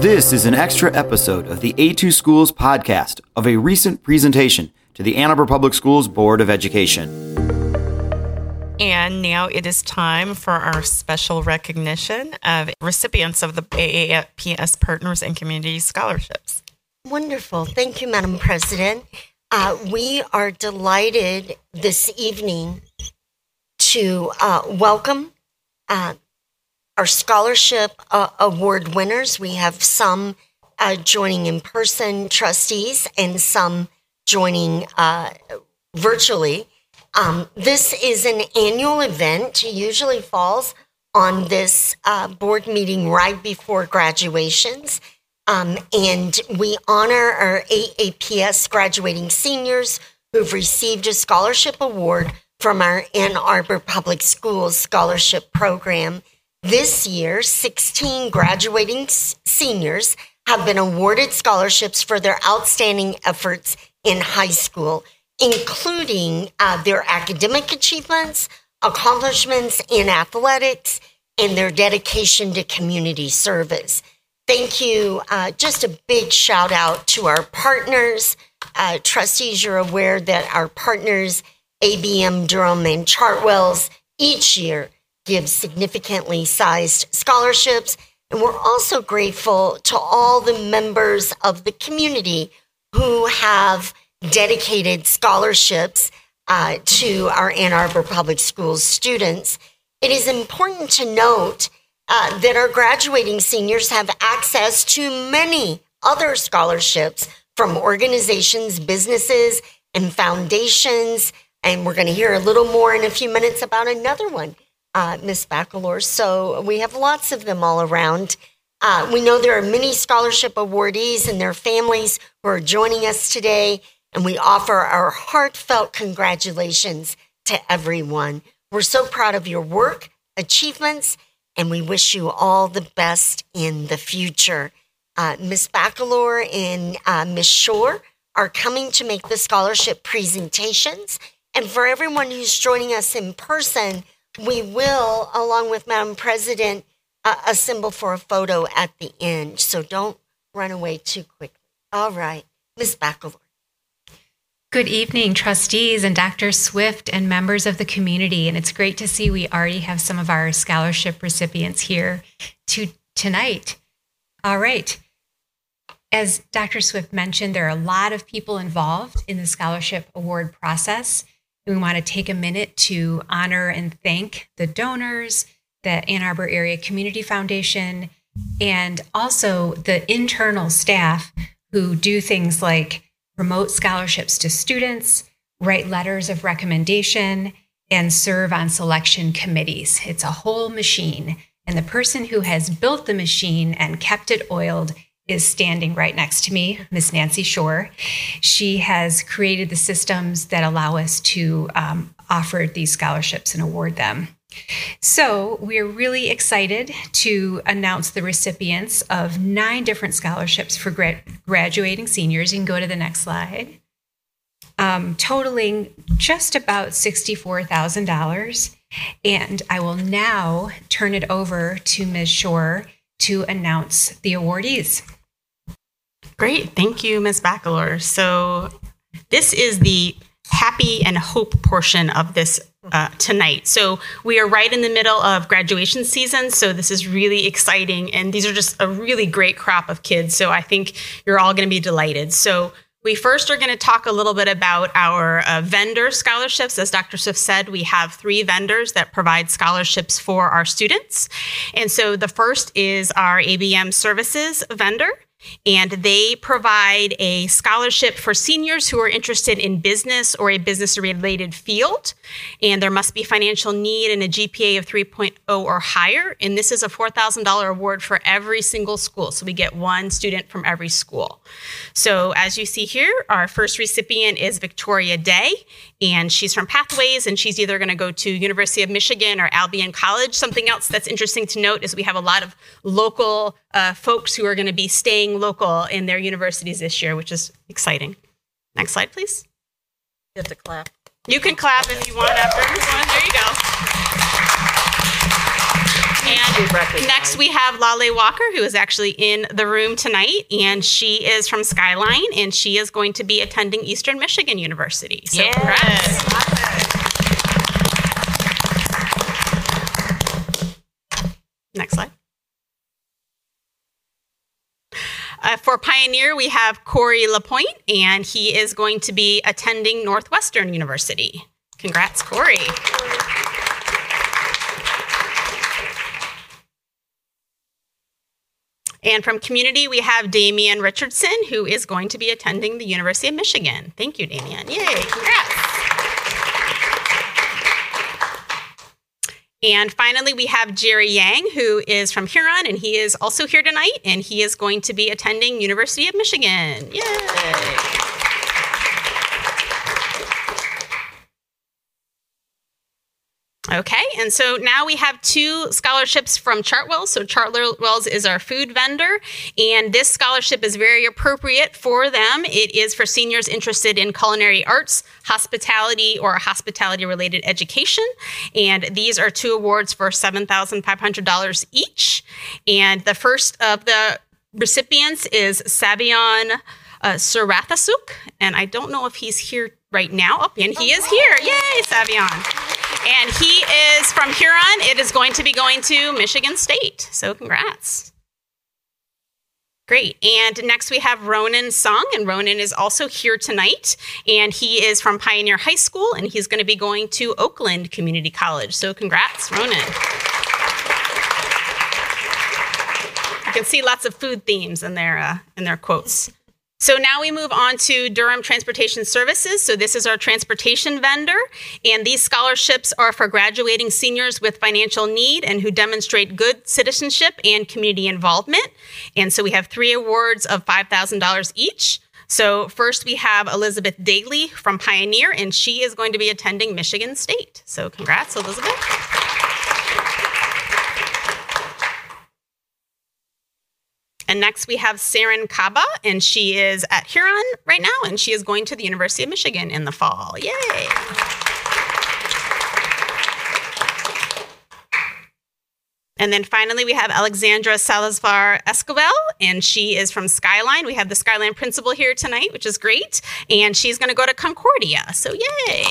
This is an extra episode of the A2 Schools podcast of a recent presentation to the Ann Arbor Public Schools Board of Education. And now it is time for our special recognition of recipients of the AAPS Partners and Community Scholarships. Wonderful. Thank you, Madam President. Uh, we are delighted this evening to uh, welcome uh, our scholarship uh, award winners. We have some uh, joining in person, trustees, and some joining uh, virtually. Um, this is an annual event, it usually falls on this uh, board meeting right before graduations. Um, and we honor our AAPS graduating seniors who've received a scholarship award from our Ann Arbor Public Schools scholarship program. This year, 16 graduating seniors have been awarded scholarships for their outstanding efforts in high school, including uh, their academic achievements, accomplishments in athletics, and their dedication to community service. Thank you. Uh, just a big shout out to our partners. Uh, trustees, you're aware that our partners, ABM, Durham, and Chartwells, each year give significantly sized scholarships. And we're also grateful to all the members of the community who have dedicated scholarships uh, to our Ann Arbor Public Schools students. It is important to note uh, that our graduating seniors have access to many other scholarships from organizations, businesses, and foundations. And we're going to hear a little more in a few minutes about another one uh, Miss Bacalor. So we have lots of them all around. Uh, we know there are many scholarship awardees and their families who are joining us today, and we offer our heartfelt congratulations to everyone. We're so proud of your work, achievements, and we wish you all the best in the future. Uh, Miss Bacalor and uh, Miss Shore are coming to make the scholarship presentations. And for everyone who's joining us in person, we will, along with Madam President, uh, assemble for a photo at the end. So don't run away too quickly. All right, Ms. Bacalor. Good evening, trustees and Dr. Swift and members of the community. And it's great to see we already have some of our scholarship recipients here to tonight. All right. As Dr. Swift mentioned, there are a lot of people involved in the scholarship award process. We want to take a minute to honor and thank the donors, the Ann Arbor Area Community Foundation, and also the internal staff who do things like promote scholarships to students, write letters of recommendation, and serve on selection committees. It's a whole machine. And the person who has built the machine and kept it oiled is standing right next to me, Miss Nancy Shore. She has created the systems that allow us to um, offer these scholarships and award them. So, we're really excited to announce the recipients of nine different scholarships for gra- graduating seniors. You can go to the next slide, um, totaling just about $64,000. And I will now turn it over to Ms. Shore to announce the awardees. Great. Thank you, Ms. Bacalor. So, this is the happy and hope portion of this uh, tonight. So, we are right in the middle of graduation season. So, this is really exciting. And these are just a really great crop of kids. So, I think you're all going to be delighted. So, we first are going to talk a little bit about our uh, vendor scholarships. As Dr. Swift said, we have three vendors that provide scholarships for our students. And so the first is our ABM services vendor and they provide a scholarship for seniors who are interested in business or a business related field. And there must be financial need and a GPA of 3.0 or higher. And this is a $4,000 award for every single school. So we get one student from every school. So as you see here, our first recipient is Victoria Day, and she's from Pathways, and she's either going to go to University of Michigan or Albion College. Something else that's interesting to note is we have a lot of local uh, folks who are going to be staying local in their universities this year, which is exciting. Next slide, please. You have to clap. You can clap if you want after. There you go. And. Next, we have Lale Walker, who is actually in the room tonight, and she is from Skyline, and she is going to be attending Eastern Michigan University. So, Yes. congrats. Next slide. Uh, for Pioneer, we have Corey Lapointe, and he is going to be attending Northwestern University. Congrats, Corey. And from Community, we have Damian Richardson, who is going to be attending the University of Michigan. Thank you, Damian. Yay, congrats. And finally, we have Jerry Yang, who is from Huron, and he is also here tonight, and he is going to be attending University of Michigan. Yay! Okay, and so now we have two scholarships from Chartwells. So Chartwells is our food vendor, and this scholarship is very appropriate for them. It is for seniors interested in culinary arts, hospitality, or hospitality-related education. And these are two awards for $7,500 each. And the first of the recipients is Savion uh, Sarathasuk, and I don't know if he's here right now. Oh, and he is here. Yay, Savion. And he is from Huron. It is going to be going to Michigan State. So congrats. Great. And next we have Ronan Song, and Ronan is also here tonight. And he is from Pioneer High School, and he's going to be going to Oakland Community College. So congrats, Ronan. You can see lots of food themes in their uh, in their quotes. So now we move on to Durham Transportation Services. So this is our transportation vendor, and these scholarships are for graduating seniors with financial need and who demonstrate good citizenship and community involvement. And so we have three awards of $5,000 each. So first we have Elizabeth Daly from Pioneer, and she is going to be attending Michigan State. So congrats, Elizabeth. And next we have Saren Kaba, and she is at Huron right now, and she is going to the University of Michigan in the fall. Yay! And then finally, we have Alexandra Salazar Escobar, and she is from Skyline. We have the Skyline principal here tonight, which is great. And she's going to go to Concordia. So, yay!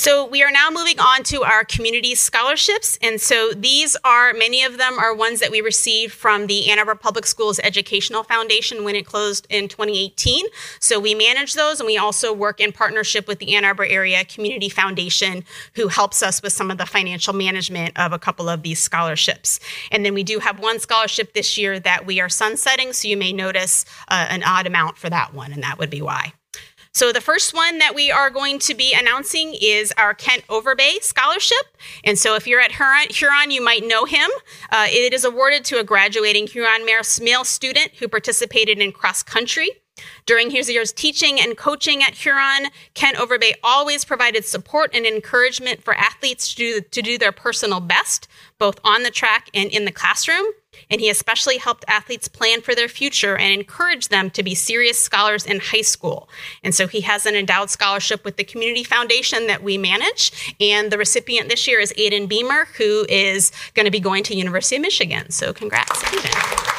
So we are now moving on to our community scholarships. And so these are, many of them are ones that we received from the Ann Arbor Public Schools Educational Foundation when it closed in 2018. So we manage those and we also work in partnership with the Ann Arbor Area Community Foundation, who helps us with some of the financial management of a couple of these scholarships. And then we do have one scholarship this year that we are sunsetting. So you may notice uh, an odd amount for that one, and that would be why. So the first one that we are going to be announcing is our Kent Overbay Scholarship. And so if you're at Huron, you might know him. Uh, it is awarded to a graduating Huron male student who participated in cross country. During his years teaching and coaching at Huron, Kent Overbay always provided support and encouragement for athletes to do, to do their personal best, both on the track and in the classroom. And he especially helped athletes plan for their future and encourage them to be serious scholars in high school. And so he has an endowed scholarship with the Community Foundation that we manage. And the recipient this year is Aiden Beamer, who is going to be going to University of Michigan. So congrats, Aiden.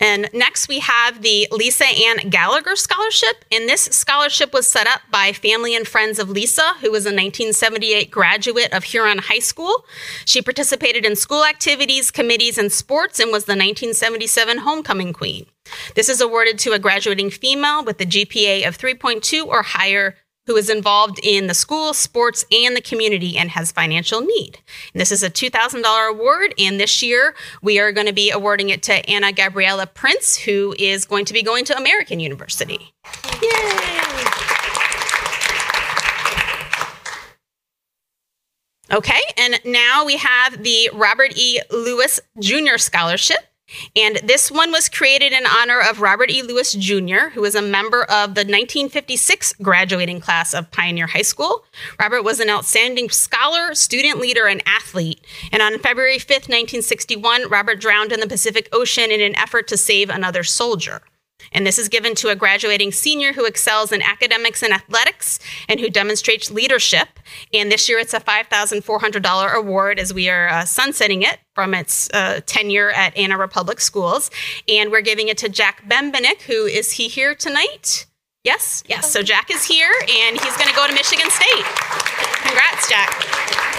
And next we have the Lisa Ann Gallagher Scholarship. And this scholarship was set up by family and friends of Lisa, who was a 1978 graduate of Huron High School. She participated in school activities, committees, and sports and was the 1977 homecoming queen. This is awarded to a graduating female with a GPA of 3.2 or higher who is involved in the school, sports, and the community and has financial need. And this is a $2,000 award, and this year we are going to be awarding it to Anna Gabriella Prince, who is going to be going to American University. Yay! Okay, and now we have the Robert E. Lewis Jr. Scholarship. And this one was created in honor of Robert E. Lewis Jr., who was a member of the 1956 graduating class of Pioneer High School. Robert was an outstanding scholar, student leader, and athlete. And on February 5th, 1961, Robert drowned in the Pacific Ocean in an effort to save another soldier. And this is given to a graduating senior who excels in academics and athletics and who demonstrates leadership. And this year it's a $5,400 award as we are uh, sunsetting it from its uh, tenure at Ann Arbor Public Schools. And we're giving it to Jack Bembenek, who is he here tonight? Yes, yes. So Jack is here and he's going to go to Michigan State. Congrats, Jack.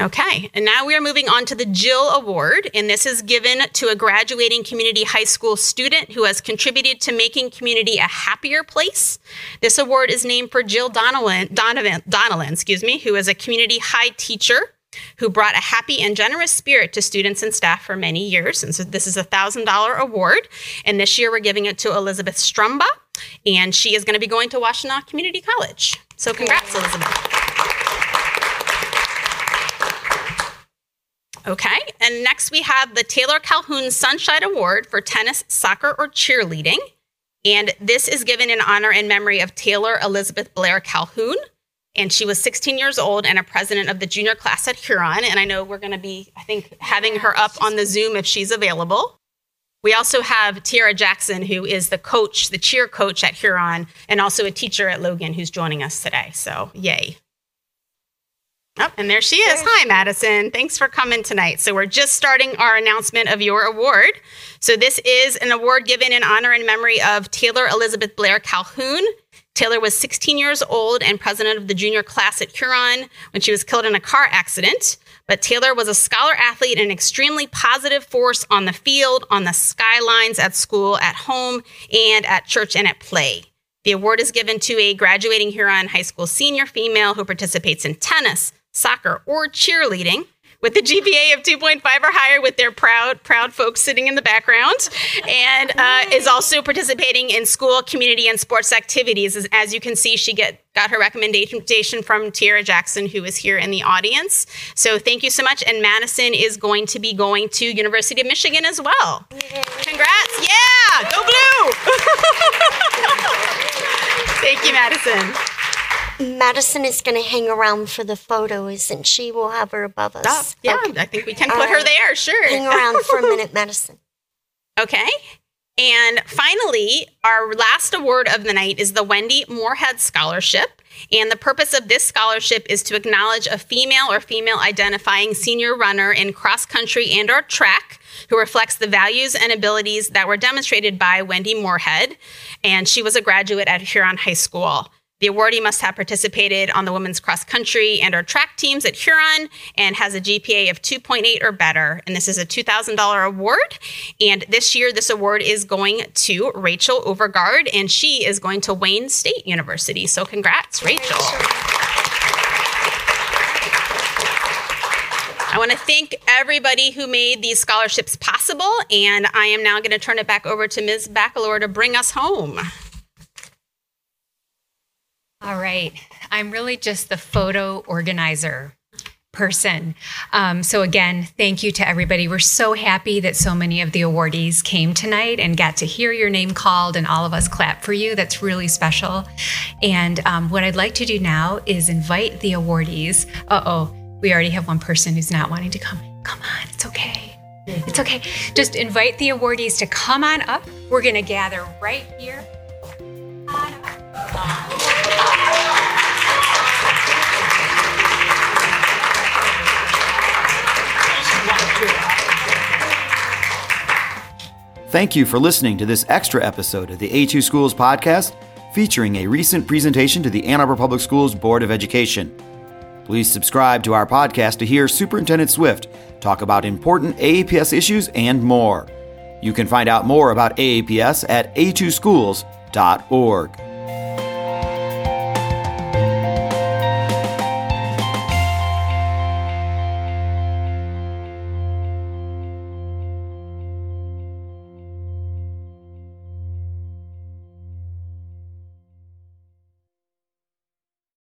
Okay, and now we are moving on to the Jill Award, and this is given to a graduating community high school student who has contributed to making community a happier place. This award is named for Jill Donovan, Donovan, Donovan excuse me, who is a community high teacher who brought a happy and generous spirit to students and staff for many years. And so this is a $1,000 award, and this year we're giving it to Elizabeth Strumba, and she is going to be going to Washtenaw Community College. So congrats, Elizabeth. Okay, and next we have the Taylor Calhoun Sunshine Award for tennis, soccer, or cheerleading. And this is given in honor and memory of Taylor Elizabeth Blair Calhoun. And she was 16 years old and a president of the junior class at Huron. And I know we're going to be, I think, having her up on the Zoom if she's available. We also have Tiara Jackson, who is the coach, the cheer coach at Huron, and also a teacher at Logan who's joining us today. So, yay. Oh, and there she is. Hi, Madison. Thanks for coming tonight. So, we're just starting our announcement of your award. So, this is an award given in honor and memory of Taylor Elizabeth Blair Calhoun. Taylor was 16 years old and president of the junior class at Huron when she was killed in a car accident. But Taylor was a scholar athlete and an extremely positive force on the field, on the skylines, at school, at home, and at church and at play. The award is given to a graduating Huron High School senior female who participates in tennis, soccer, or cheerleading with a GPA of 2.5 or higher with their proud, proud folks sitting in the background, and uh, is also participating in school, community, and sports activities. As, as, you can see, she get got her recommendation from Tiara Jackson, who is here in the audience. So thank you so much. And Madison is going to be going to University of Michigan as well. Congrats! Yeah, go blue! thank you, Madison. Madison is going to hang around for the photo, isn't she? We'll have her above us. Oh, yeah, okay. I think we can put right. her um, there, sure. Hang around for a minute, Madison. Okay. And finally, our last award of the night is the Wendy Moorhead Scholarship. And the purpose of this scholarship is to acknowledge a female or female identifying senior runner in cross country and or track who reflects the values and abilities that were demonstrated by Wendy Moorhead. And she was a graduate at Huron High School. The awardee must have participated on the women's cross country and or track teams at Huron and has a GPA of 2.8 or better. And this is a $2,000 award. And this year, this award is going to Rachel Overgard, and she is going to Wayne State University. So, congrats, Rachel. I want to thank everybody who made these scholarships possible, and I am now going to turn it back over to Ms. Bacalor to bring us home. All right. I'm really just the photo organizer person. Um, so, again, thank you to everybody. We're so happy that so many of the awardees came tonight and got to hear your name called, and all of us clap for you. That's really special. And um, what I'd like to do now is invite the awardees. Uh oh, we already have one person who's not wanting to come. Come on, it's okay. It's okay. Just invite the awardees to come on up. We're going to gather right here. Thank you for listening to this extra episode of the A2 Schools podcast featuring a recent presentation to the Ann Arbor Public Schools Board of Education. Please subscribe to our podcast to hear Superintendent Swift talk about important AAPS issues and more. You can find out more about AAPS at a2schools.org.